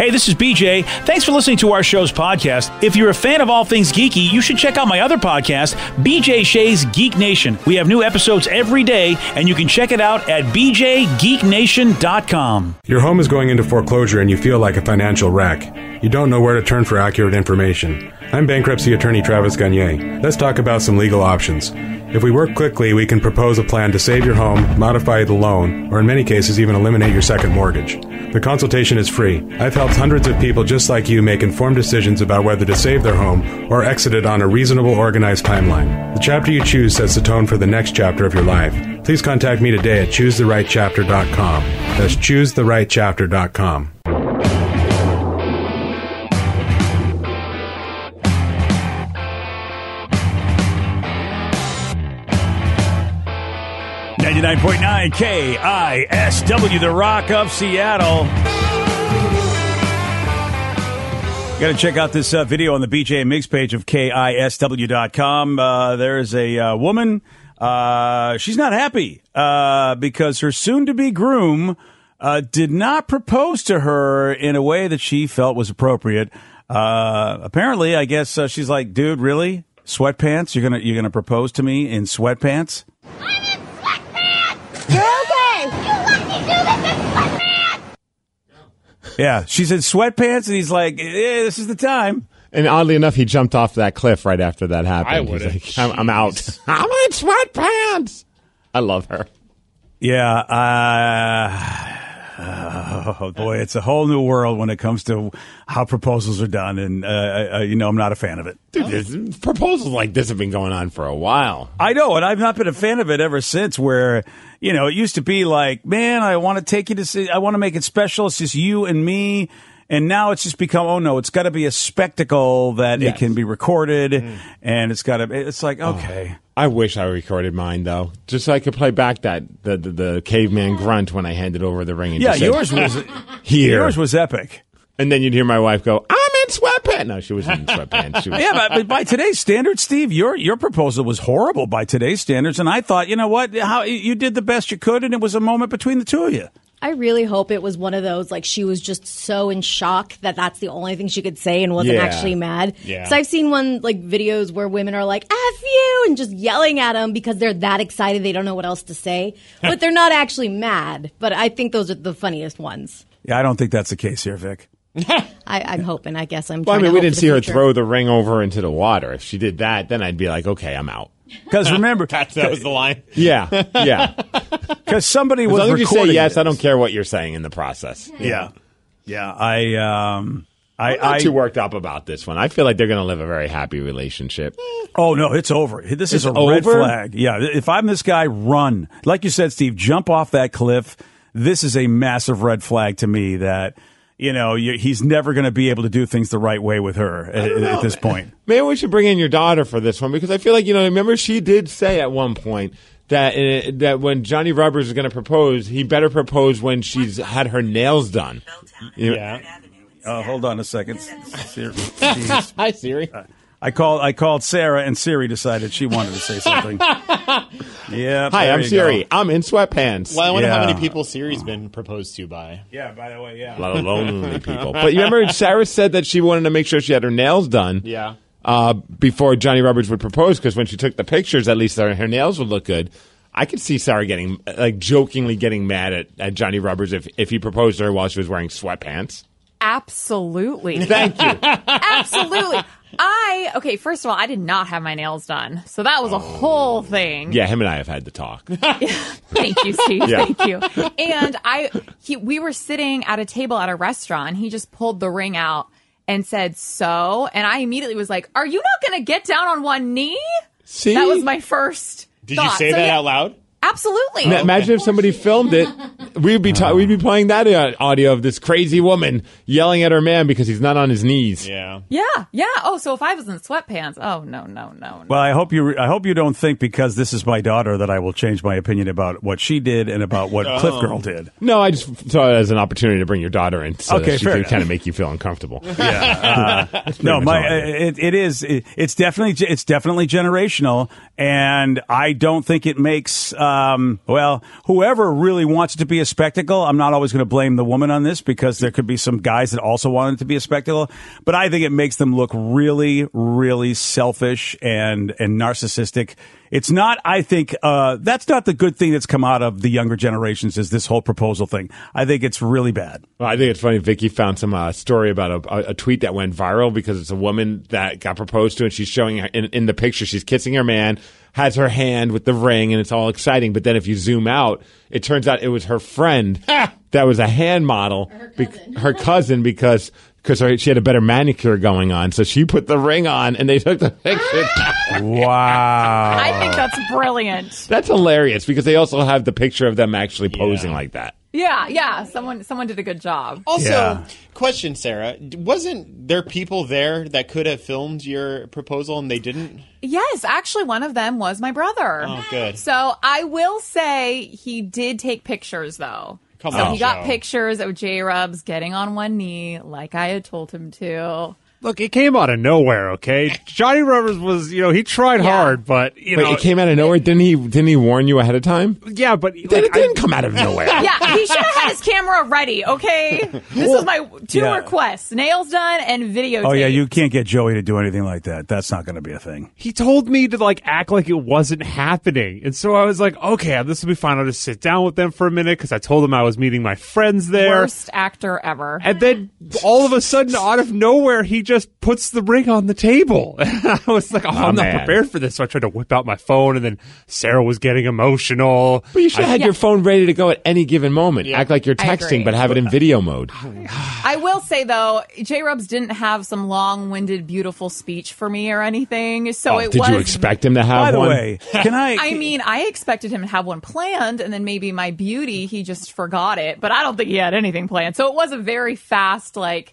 Hey, this is BJ. Thanks for listening to our show's podcast. If you're a fan of all things geeky, you should check out my other podcast, BJ Shea's Geek Nation. We have new episodes every day, and you can check it out at bjgeeknation.com. Your home is going into foreclosure and you feel like a financial wreck. You don't know where to turn for accurate information. I'm bankruptcy attorney Travis Gagne. Let's talk about some legal options. If we work quickly, we can propose a plan to save your home, modify the loan, or in many cases, even eliminate your second mortgage. The consultation is free. I've helped hundreds of people just like you make informed decisions about whether to save their home or exit it on a reasonable, organized timeline. The chapter you choose sets the tone for the next chapter of your life. Please contact me today at choosetherightchapter.com. That's choosetherightchapter.com. Ninety-nine point nine KISW, the Rock of Seattle. Got to check out this uh, video on the BJ Migs page of KISW.com. Uh, there is a uh, woman. Uh, she's not happy uh, because her soon to be groom uh, did not propose to her in a way that she felt was appropriate. apparently, I guess she's like, dude, really? Sweatpants? You're gonna you're gonna propose to me in sweatpants! You're okay! You let me do this in sweatpants! Yeah, she's in sweatpants, and he's like, eh, "This is the time." And oddly enough, he jumped off that cliff right after that happened. I He's would've. like, I'm, I'm out. I'm in sweatpants. I love her. Yeah. Uh, oh boy, it's a whole new world when it comes to how proposals are done, and uh, uh, you know, I'm not a fan of it. Dude, there's- proposals like this have been going on for a while. I know, and I've not been a fan of it ever since. Where you know, it used to be like, man, I want to take you to see, I want to make it special. It's just you and me. And now it's just become, oh no, it's got to be a spectacle that it can be recorded, mm. and it's got to. It's like, oh, okay, I wish I recorded mine though, just so I could play back that the the, the caveman grunt when I handed over the ring. And yeah, just said, yours was ah, here, yours was epic. and then you'd hear my wife go, "I'm in sweatpants." No, she wasn't in sweatpants. She was, Yeah, but, but by today's standards, Steve, your your proposal was horrible by today's standards, and I thought, you know what, how you did the best you could, and it was a moment between the two of you. I really hope it was one of those like she was just so in shock that that's the only thing she could say and wasn't Yeah. actually mad. Yeah. So I've seen one like videos where women are like "f you" and just yelling at them because they're that excited they don't know what else to say, but they're not actually mad. But I think those are the funniest ones. Yeah, I don't think that's the case here, Vic. I, I'm hoping. I guess I'm. Well, I mean, to we didn't see the her future. throw the ring over into the water. If she did that, then I'd be like, okay, I'm out. Because remember, That, that was the line. Yeah, yeah. because somebody As was long as you say recording yes, this. I don't care what you're saying in the process. Yeah, yeah. I um, I, I'm not I too worked up about this one. I feel like they're going to live a very happy relationship. oh no, it's over. This is It's a red over? flag. Yeah, if I'm this guy, run. Like you said, Steve, jump off that cliff. This is a massive red flag to me that. You know, you, he's never going to be able to do things the right way with her at, at this point. Maybe we should bring in your daughter for this one because I feel like you know. Remember, she did say at one point that uh, that when Johnny Roberts is going to propose, he better propose when she's had her nails done. You know- Yeah. Uh, hold on a second. Siri- Hi, Siri. I called. I called Sarah, and Siri decided she wanted to say something. yeah. Hi, I'm Siri. go. I'm in sweatpants. Well, I wonder how many people Siri's been proposed to by. Yeah. By the way, yeah. a lot of lonely people. But you remember Sarah said that she wanted to make sure she had her nails done. Yeah. Uh, before Johnny Roberts would propose, because when she took the pictures, at least her, her nails would look good. I could see Sarah getting like jokingly getting mad at, at Johnny Rubbers if if he proposed to her while she was wearing sweatpants. Absolutely. Thank you. Absolutely. I okay. First of all, I did not have my nails done, so that was a oh. whole thing. yeah, him and I have had the talk. Thank you, Steve. Yeah. Thank you. And I, he, we were sitting at a table at a restaurant. He just pulled the ring out and said, "So," and I immediately was like, "Are you not going to get down on one knee?" See, That was my first. Did you say So, that yeah, out loud? Absolutely. Ma- Imagine if somebody filmed it. We'd be ta- we'd be playing that uh, audio of this crazy woman yelling at her man because he's not on his knees. Yeah. Yeah, yeah. Oh, so if I was in sweatpants, oh no, no, no. no. Well, I hope you. I hope you don't think because this is my daughter that I will change my opinion about what she did and about what Cliff. Girl did. No, I just saw it as an opportunity to bring your daughter in, so Okay, that she fair could enough. kind of make you feel uncomfortable. Yeah. Uh, no, much my all I it, it is it, it's definitely it's definitely generational, and I don't think it makes um, well whoever really wants to be a spectacle. I'm not always going to blame the woman on this because there could be some guys that also want it to be a spectacle, but I think it makes them look really really selfish and and narcissistic. It's not. I think uh, that's not the good thing that's come out of the younger generations. Is this whole proposal thing? I think it's really bad. Well, I think it's funny. Vicky found some uh, story about a, a, tweet that went viral because it's a woman that got proposed to, and she's showing her in, in the picture. She's kissing her man, has her hand with the ring, and it's all exciting. But then if you zoom out, it turns out it was her friend that was a hand model, her cousin, her cousin because because she had a better manicure going on. So she put the ring on, and they took the picture. Wow. I think that's brilliant. That's hilarious because they also have the picture of them actually posing like that. Yeah, yeah. Someone, someone did a good job. Also, Yeah. question, Sarah, wasn't there people there that could have filmed your proposal and they didn't? Yes, actually, one of them was my brother. Oh, good. So I will say he did take pictures, though. Come so on, he got Joe. pictures of J Rubs getting on one knee, like I had told him to. Look, it came out of nowhere. Okay, Johnny Rivers was, you know, he tried Yeah. hard, but you Wait, know, it came out of nowhere. Didn't he? Didn't he warn you ahead of time? yeah, but like, it didn't come out of nowhere. Yeah, he should have had his camera ready. Okay, this is my two Yeah. requests: nails done and video. Oh yeah, you can't get Joey to do anything like that. That's not going to be a thing. he told me to like act like it wasn't happening, and so I was like, okay, this will be fine. I'll just sit down with them for a minute because I told them I was meeting my friends there. worst actor ever. And then all of a sudden, out of nowhere, he just puts the ring on the table. I was like, oh, I'm not man. prepared for this. So I tried to whip out my phone, and then Sarah was getting emotional. But you should have had your phone ready to go at any given moment. Act like you're texting, but have it in video mode. I will say though, J Rubs didn't have some long-winded, beautiful speech for me or anything. So Oh, it did was. you expect him to have By the one? way, can I? I mean, I expected him to have one planned, and then maybe my beauty, he just forgot it. But I don't think he had anything planned. So it was a very fast, like.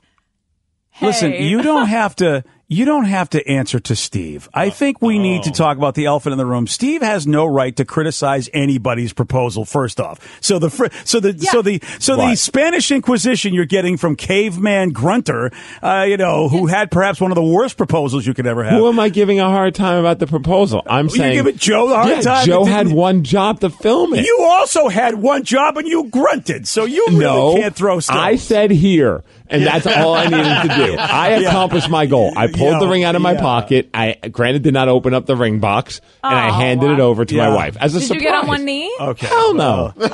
Hey. Listen, you don't have to. You don't have to answer to Steve. I think we need to talk about the elephant in the room. Steve has no right to criticize anybody's proposal. First off, so the fr- so the so the so the Spanish Inquisition you're getting from caveman Grunter, uh, you know, who had perhaps one of the worst proposals you could ever have. Who am I giving a hard time about the proposal? I'm You're saying giving Joe the hard yeah, time. Joe had one job to film it. You also had one job and you grunted, so you really no, can't throw stones. I said here, and that's all I needed to do. I accomplished my goal. I pulled Yeah, the ring out of my yeah. pocket. I granted did not open up the ring box, and I Oh, handed it over to Yeah. my wife as a Did surprise. you get on one knee? Okay. Hell no. Oh my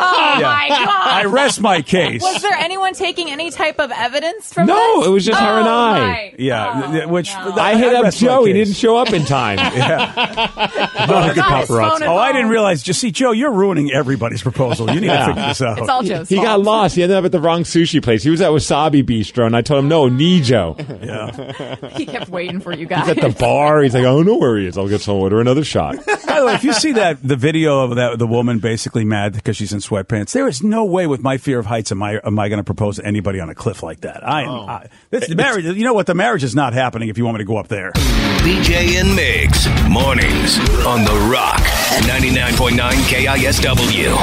god! I rest my case. Was there anyone taking any type of evidence from No, this? it was just her and Oh, I. my- Yeah, oh, which no. I hit up rest Joe. He didn't show up in time. Not a good Not his paparazzi. Oh, I didn't realize. Just see, Joe, you're ruining everybody's proposal. You need Yeah. to figure this out. It's all Joe's He fault. got lost. He ended up at the wrong sushi place. He was at Wasabi Bistro, and I told him, no, Nijo. Yeah. He kept waiting for you guys. At the bar, he's like, oh, I don't know where he is. I'll get some order another shot. By the way, if you see that the video of that the woman basically mad because she's in sweatpants, there is no way with my fear of heights am I am I going to propose to anybody on a cliff like that. I am. Oh. I, this, the marriage. You know what? The marriage is not happening if you want me to go up there. BJ and Migs, mornings on The Rock, 99.9 KISW.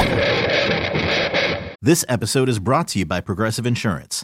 This episode is brought to you by Progressive Insurance.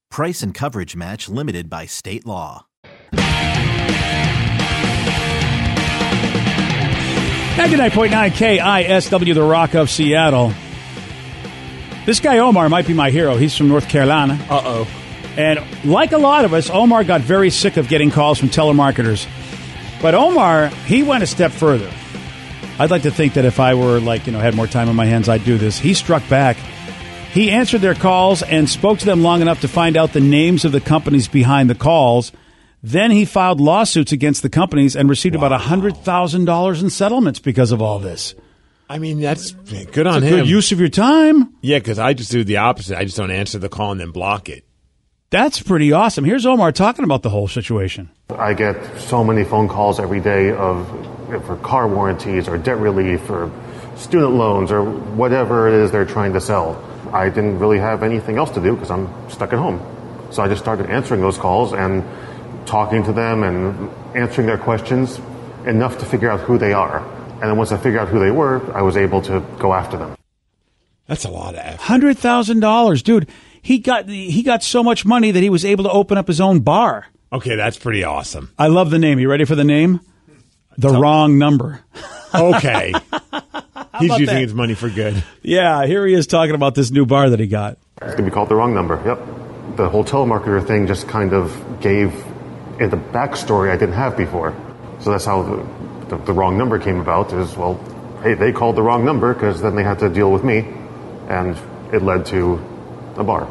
Price and coverage match limited by state law. 99.9 KISW, The Rock of Seattle. This guy Omar might be my hero. He's from North Carolina. Uh oh. And like a lot of us, Omar got very sick of getting calls from telemarketers. But Omar, he went a step further. I'd like to think that if I were like, you know, had more time on my hands, I'd do this. He struck back. He answered their calls and spoke to them long enough to find out the names of the companies behind the calls. Then he filed lawsuits against the companies and received about $100,000 in settlements because of all this. I mean, that's good on It's a him. good use of your time. yeah, because I just do the opposite. I just don't answer the call and then block it. That's pretty awesome. Here's Omar talking about the whole situation. I get so many phone calls every day of for car warranties or debt relief or student loans or whatever it is they're trying to sell. I didn't really have anything else to do because I'm stuck at home. So I just started answering those calls and talking to them and answering their questions enough to figure out who they are. And then once I figured out who they were, I was able to go after them. That's a lot of effort. Hundred thousand dollars, dude. He got he got so much money that he was able to open up his own bar. Okay, that's pretty awesome. I love the name. You ready for the name? The wrong number. Okay. He's about using that? his money for good. Yeah, here he is talking about this new bar that he got. It's going to be called the wrong number. Yep. The whole telemarketer thing just kind of gave it the backstory I didn't have before. So that's how the, the, the wrong number came about is, well, hey, they called the wrong number because then they had to deal with me. And it led to a bar.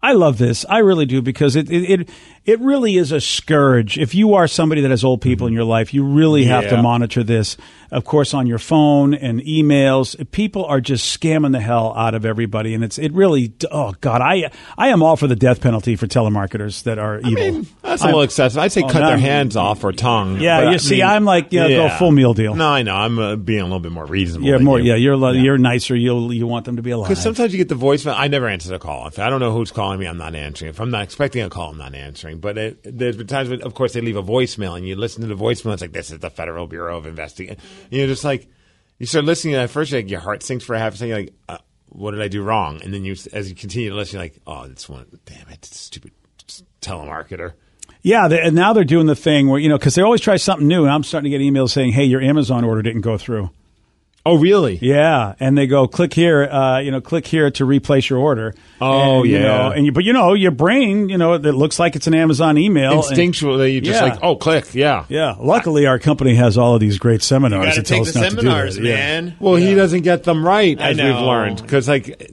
I love this. I really do because it it it, it really is a scourge. If you are somebody that has old people in your life, you really have to monitor this. Of course, on your phone and emails, people are just scamming the hell out of everybody, and it's it really. Oh God, I I am all for the death penalty for telemarketers that are evil. That's a I'm- little excessive. I'd say Oh, cut their hands off or tongue. Yeah, you I see, mean- I'm like, you yeah, go full meal deal. No, I know. I'm uh, being a little bit more reasonable. You're more, you. yeah. You're li- you're nicer. You you want them to be alive. Because sometimes you get the voicemail. I never answer the call. If I don't know who's calling me, I'm not answering. If I'm not expecting a call, I'm not answering. But it, there's been times when, of course, they leave a voicemail, and you listen to the voicemail. It's like this is the Federal Bureau of Investigation. You're just like you start listening, and at first, like, your heart sinks for a half a second. You're like, uh, what did I do wrong? And then you, as you continue to listen, you're like, oh, this one, damn it, stupid telemarketer. Yeah, they, and now they're doing the thing where you know because they always try something new, and I'm starting to get emails saying, "Hey, your Amazon order didn't go through." Oh, really? Yeah, and they go, "Click here, uh, you know, click here to replace your order." Oh, And, you yeah. know, and you, but you know, your brain, you know, it looks like it's an Amazon email. and- Instinctually, you just Yeah. like, oh, click, yeah. yeah. Luckily, our company has all of these great seminars gotta that tell us the not to do seminars, that. Yeah. man. Well, he doesn't get them right, I as we've learned. Because, like,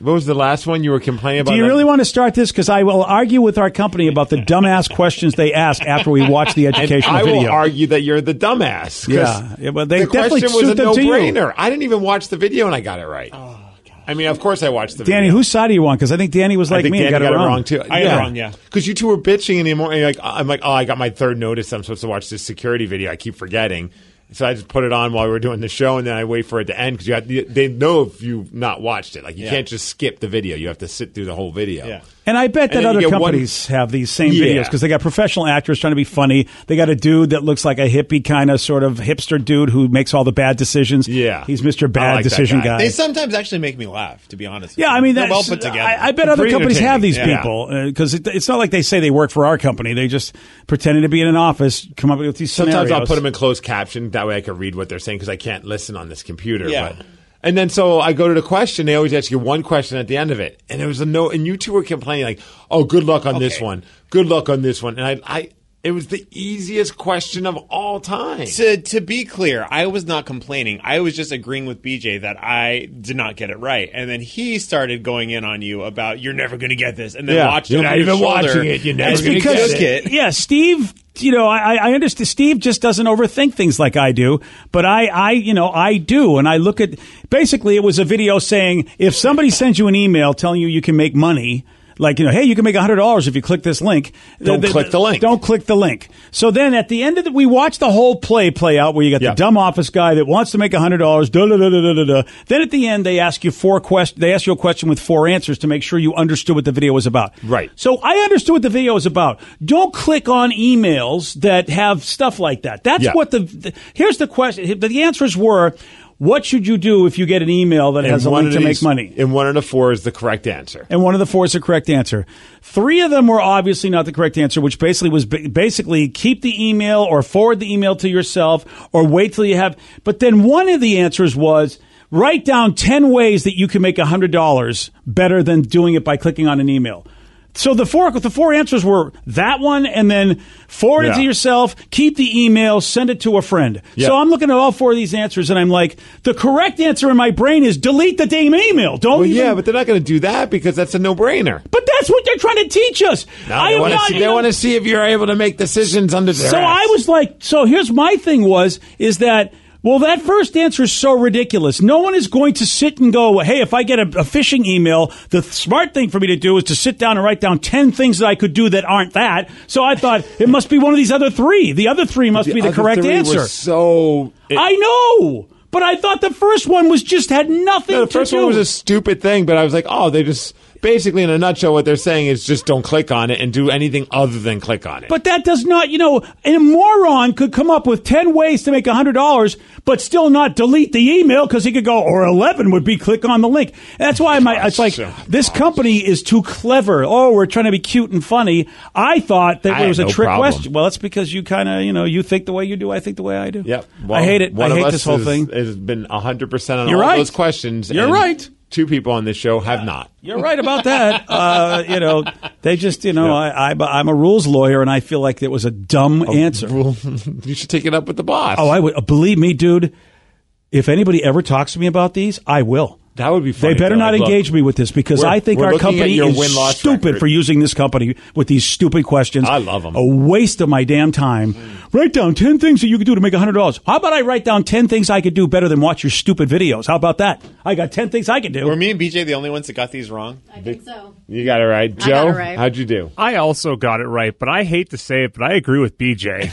what was the last one you were complaining about? Do you that- really want to start this? Because I will argue with our company about the dumbass questions they ask after we watch the And educational I video. will argue that you're the dumbass. 'cause Yeah. Yeah, but they the definitely question was suit a them to you. No-brainer. I didn't even watch the video, and I got it right. Oh, I mean, of course, I watched the Danny, video. whose side do you want? Because I think Danny was I like think me Danny and got, it wrong. too. I got it wrong, yeah. Because you two were bitching anymore. And you're like, I'm like, oh, I got my third notice. I'm supposed to watch this security video. I keep forgetting. So I just put it on while we were doing the show, and then I wait for it to end because you have, they know if you've not watched it. Like you Yeah. can't just skip the video; you have to sit through the whole video. Yeah. And I bet that other get one- companies have these same Yeah. videos because they got professional actors trying to be funny. They got a dude that looks like a hippie kind of sort of hipster dude who makes all the bad decisions. Yeah. he's Mr. Bad like Decision guy. guy. They sometimes actually make me laugh, to be honest. yeah. I mean that's well put together. I, I bet other companies have these entertaining. people uh, because it, it's not like they say they work for our company. They just pretending to be in an office, come up with these Sometimes scenarios. I'll put them in closed caption that way I can read what they're saying because I can't listen on this computer. Yeah. But, and then so I go to the question. They always ask you one question at the end of it, and it was a no. And you two were complaining like, "Oh, good luck on this one. Good luck on this one." And I, I, it was the easiest question of all time. To to be clear, I was not complaining. I was just agreeing with BJ that I did not get it right, and then he started going in on you about you're never going to get this, and then Yeah, watched you're over not even shoulder watching it, you're never as gonna get it. it. yeah, Steve. You know, I, I understand. Steve just doesn't overthink things like I do, but I, I, you know, I do, and I look at. Basically, it was a video saying if somebody sends you an email telling you you can make money. Like, you know, hey, you can make $100 if you click this link. Don't click the link. Don't click the link. So then at the end of the, we watch the whole play play out where you got Yeah. the dumb office guy that wants to make $100, da, da, da, da, da, da. Then at the end, they ask you four questions. They ask you a question with four answers to make sure you understood what the video was about. Right. So I understood what the video was about. Don't click on emails that have stuff like that. That's Yeah. what the, the, here's the question. The answers were, what should you do if you get an email that has a link to these- make money? And one of the four is the correct answer. And one of the four is the correct answer. Three of them were obviously not the correct answer, which basically was basically keep the email or forward the email to yourself or wait till you have. But then one of the answers was write down 10 ways that you can make $100 better than doing it by clicking on an email. So the four the four answers were that one, and then forward it to yourself, keep the email, send it to a friend. Yeah. So I'm looking at all four of these answers, and I'm like, the correct answer in my brain is delete the damn email. Don't Well, even yeah, but they're not going to do that because that's a no-brainer. but that's what they're trying to teach us. I they want to see, they want to see if you're able to make decisions under their So I was like, so here's my thing was is that well, that first answer is so ridiculous. No one is going to sit and go, hey, if I get a, a phishing email, the smart thing for me to do is to sit down and write down 10 things that I could do that aren't that. So I thought it must be one of these other three. The other three must be the correct answer. so I know. But I thought the first one was just had nothing No, the first do. one was a stupid thing, but I was like, oh, they just basically in a nutshell, what they're saying is just don't click on it and do anything other than click on it. But that does not, you know, a moron could come up with 10 ways to make $100, but still not delete the email because he could go, or 11 would be click on the link. That's why my, it's like, this company is too clever. Oh, we're trying to be cute and funny. I thought that I it was a no trick problem. question. Well, that's because you kind of, you know, you think the way you do, I think the way I do. Yep. I hate it. One I of hate us this whole has, thing. has been 100% on You're all right. those questions. You're right. Two people on this show have not. You're right about that. Uh, you know, they just, you know, I, I, I'm a rules lawyer, and I feel like it was a dumb answer. you should take it up with the boss. Oh, I would. Believe me, dude. If anybody ever talks to me about these, I will. That would be They better though. not Like, look, engage me with this because we're- I think our company is stupid record. for using this company with these stupid questions. I love them. A waste of my damn time. Write down 10 things that you could do to make $100. How about I write down 10 things I could do better than watch your stupid videos? How about that? I got 10 things I could do. Were me and BJ the only ones that got these wrong? I think so. You got it right. I got Joe, it right. how'd you do? I also got it right, but I hate to say it, but I agree with BJ.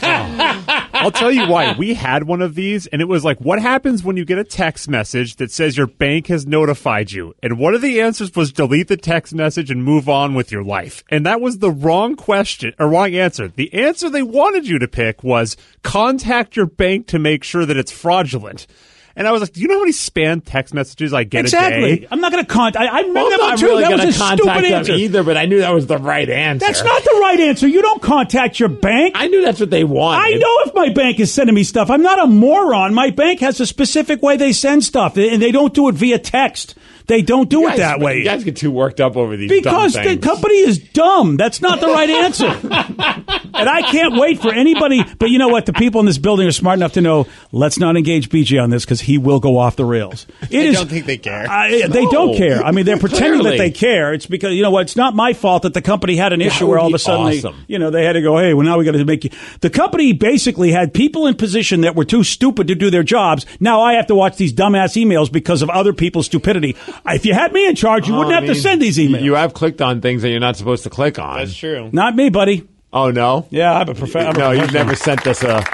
I'll tell you why. We had one of these, and it was like, what happens when you get a text message that says your bank has notified you? And one of the answers was delete the text message and move on with your life. And that was the wrong question, or wrong answer. The answer they wanted you to pick was contact your bank to make sure that it's fraudulent. And I was like, do you know how many spam text messages I get a exactly. day? I'm not going to contact. I, I remember Well, I'm that not really going was to contact them answer. either, but I knew that was the right answer. That's not the right answer. You don't contact your bank. I knew that's what they wanted. I know if my bank is sending me stuff. I'm not a moron. My bank has a specific way they send stuff, and they don't do it via text. They don't do You it that way. You guys get too worked up over these because dumb the company is dumb. That's not the right answer. and I can't wait for anybody. But you know what? The people in this building are smart enough to know. Let's not engage BJ on this because he will go off the rails. It I is- don't think they care. I, eh, they don't care. I mean, they're pretending Clearly. that they care. It's because you know what? It's not my fault that the company had an issue where all of a sudden awesome. they, you know, they had to go. Hey, well now we got to make you. The company basically had people in position that were too stupid to do their jobs. Now I have to watch these dumbass emails because of other people's stupidity. If you had me in charge, you Oh, wouldn't I have to send these emails. You have clicked on things that you're not supposed to click on. That's true. not me, buddy. Oh no. Yeah, I'm a professional. No, you've never sent us a,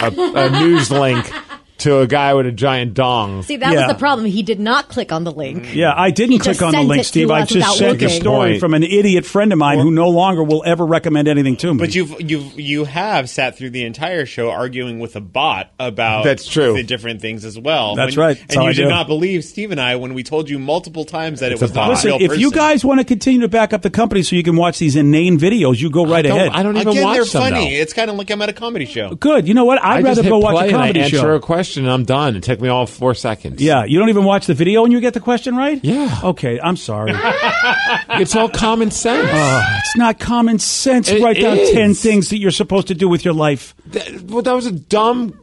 a, a news link to a guy with a giant dong. See, that Yeah. was the problem. He did not click on the link. Yeah, I didn't He click on the sent link, it to Steve. I us just without sent a looking. story Point. from an idiot friend of mine who no longer will ever recommend anything to me. But you've you've you have sat through the entire show arguing with a bot about That's true. the different things as well. That's When- right. That's and how you I did do. not believe Steve and I when we told you multiple times that It's it was a not bot. a Listen, real if you guys want to continue to back up the company so you can watch these inane videos, you go right I don't, ahead. I don't even Again, watch they're them, funny. though. It's kind of like I'm at a comedy show. Good. You know what? I I'd just rather hit go watch play a and I comedy answer show. a question and I'm done. It took me all four seconds. Yeah, you don't even watch the video and you get the question right? Yeah. Okay, I'm sorry. It's all common sense. Oh, it's not common sense. It Write down is. 10 things that you're supposed to do with your life. That, well, that was a dumb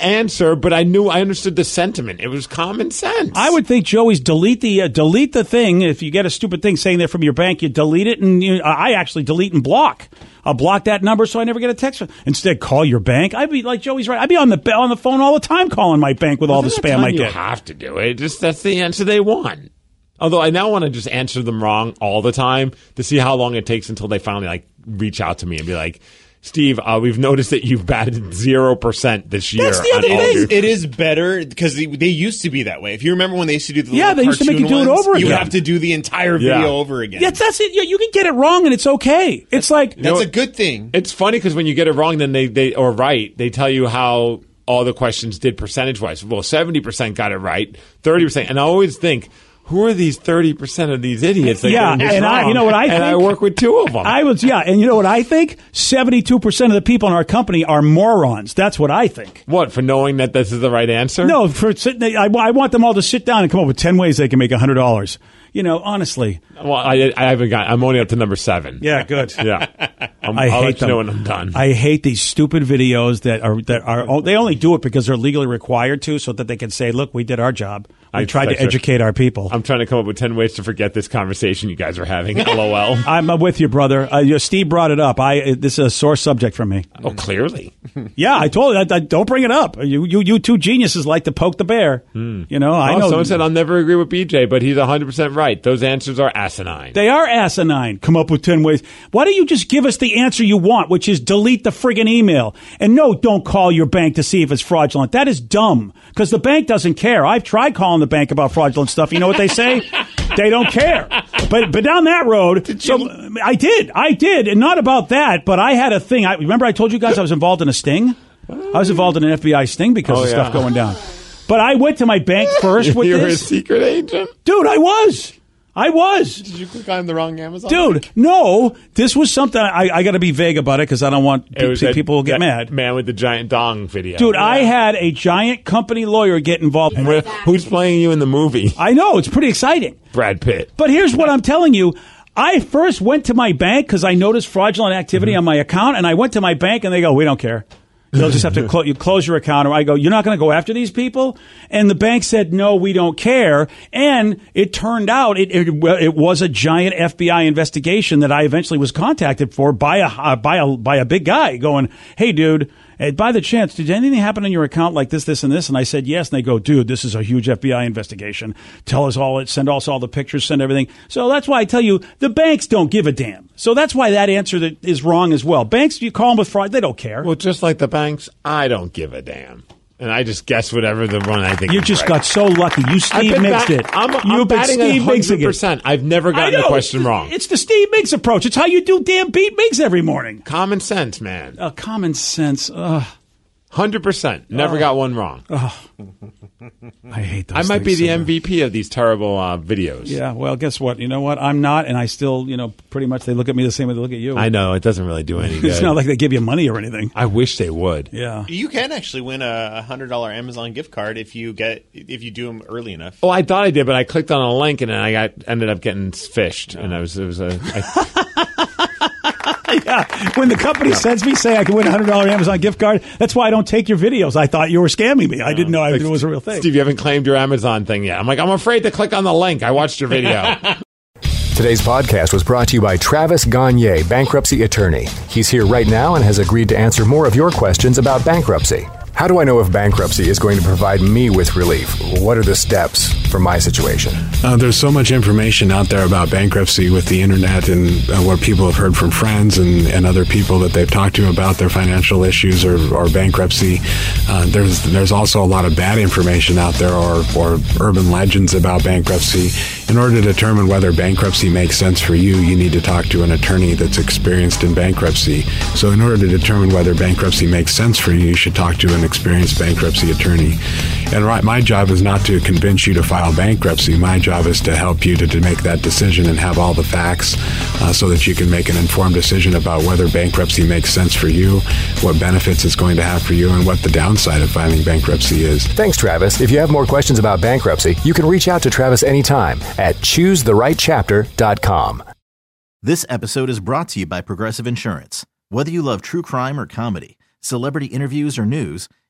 answer, but I knew I understood the sentiment. It was common sense. I would think Joey's delete the uh, delete the thing. If you get a stupid thing saying that from your bank, you delete it, and you, I actually delete and block. I'll block that number so I never get a text. Instead, call your bank. I'd be like Joey's right. I'd be on the on the phone all the time calling my bank with all the spam I you get. have to do it. Just that's the answer they want. Although I now want to just answer them wrong all the time to see how long it takes until they finally like reach out to me and be like, Steve, uh, we've noticed that you've batted zero percent this year. That's the other thing. your- It is better because they, they used to be that way. If you remember when they used to do the Yeah, they used to make you cartoon do it ones, over You have to do the entire Yeah. video over again. Yeah, that's it. Yeah, you can get it wrong and it's okay. It's like That's a good thing. It's funny because when you get it wrong, then they, they or right, they tell you how all the questions did percentage wise. Well, seventy percent got it right, thirty percent, and I always think. Who are these thirty percent of these idiots? That Yeah, and I- you know what I think? and I work with two of them. I was yeah, and you know what I think? Seventy-two percent of the people in our company are morons. That's what I think. what for knowing that this is the right answer? No, for sitting, I, I want them all to sit down and come up with ten ways they can make hundred dollars. You know, honestly. Well, I, I haven't got. I'm only up to number seven. Yeah, good. Yeah, I'm, I I'll hate let you know when I'm done. I hate these stupid videos that are that are. They only do it because they're legally required to, so that they can say, "Look, we did our job. We I- tried to educate our people." I'm trying to come up with ten ways to forget this conversation you guys are having. LOL. I'm with you, brother. Uh, you- Steve brought it up. I uh, this is a sore subject for me. oh, clearly. Yeah, I told you. I, I- don't bring it up. You, you, you two geniuses like to poke the bear. You know, I oh, know. someone said I'll never agree with BJ, but he's 100 percent right. Those answers are asinine. They are asinine. Come up with 10 ways. Why don't you just give us the answer you want, which is delete the friggin' email? And no, don't call your bank to see if it's fraudulent. That is dumb because the bank doesn't care. I've tried calling the bank about fraudulent stuff. You know what they say? they don't care. But but down that road, so I did. I did. And not about that, but I had a thing. I remember I told you guys I was involved in a sting? I was involved in an FBI sting because Oh, of stuff going down. But I went to my bank first with You're a secret agent. Dude, I was. I was. Did you click on the wrong Amazon? Dude, no, this was something I, I got to be vague about it because I don't want It was pe- that- people will get mad. Man with the giant dong video. Dude, I had a giant company lawyer get involved. Where- who's playing you in the movie? I know it's pretty exciting. Brad Pitt. But here's what I'm telling you. I first went to my bank because I noticed fraudulent activity mm-hmm. on my account, and I went to my bank, and they go, "We don't care. They'll just have to clo- you close your account." Or I go, "You're not going to go after these people?" And the bank said, "No, we don't care." And it turned out it, it, it was a giant FBI investigation that I eventually was contacted for by a by a by a big guy going, "Hey, dude." Eh, By the chance, did anything happen in your account like this, this, and this? And I said yes. And they go, dude, this is a huge FBI investigation. Tell us all it. Send us all the pictures. Send everything. So that's why I tell you the banks don't give a damn. So that's why that answer that is wrong as well. Banks, you call them with fraud, they don't care. Well, just like the banks, I don't give a damn. And I just guess whatever the one I think You just right. got so lucky. You Steve Mixed bat- it. I'm, I'm You've been batting Steve Mixed it. 100%. I've never gotten know. a question It's- wrong. It's the Steve Migs approach. It's how you do damn beat Miggs every morning. Common sense, man. Uh, common sense. Ugh. Hundred percent. Never Oh. got one wrong. I hate those I might be things the so much. MVP of these terrible uh, videos. Yeah, well, guess what? You know what? I'm not, and I still, you know, pretty much they look at me the same way they look at you. I know it doesn't really do any good. It's not like they give you money or anything. I wish they would. Yeah. You can actually win a hundred dollar Amazon gift card if you get if you do them early enough. Oh, I thought I did, but I clicked on a link and then I got ended up getting phished, and I was it was a. I, yeah. When the company sends me say I can win a hundred dollar Amazon gift card, that's why I don't take your videos. I thought you were scamming me. I didn't know I, it was a real thing. Steve, you haven't claimed your Amazon thing yet. I'm like, I'm afraid to click on the link. I watched your video. Today's podcast was brought to you by Travis Gagne, bankruptcy attorney. He's here right now and has agreed to answer more of your questions about bankruptcy. How do I know if bankruptcy is going to provide me with relief? What are the steps for my situation? Uh, there's so much information out there about bankruptcy with the internet and uh, what people have heard from friends and, and other people that they've talked to about their financial issues or, or bankruptcy. Uh, there's there's also a lot of bad information out there or, or urban legends about bankruptcy. In order to determine whether bankruptcy makes sense for you, you need to talk to an attorney that's experienced in bankruptcy. So, in order to determine whether bankruptcy makes sense for you, you should talk to an experienced bankruptcy attorney. And right, my job is not to convince you to file bankruptcy. My job is to help you to, to make that decision and have all the facts uh, so that you can make an informed decision about whether bankruptcy makes sense for you, what benefits it's going to have for you, and what the downside of filing bankruptcy is. Thanks, Travis. If you have more questions about bankruptcy, you can reach out to Travis anytime at choosetherightchapter.com. This episode is brought to you by Progressive Insurance. Whether you love true crime or comedy, celebrity interviews or news,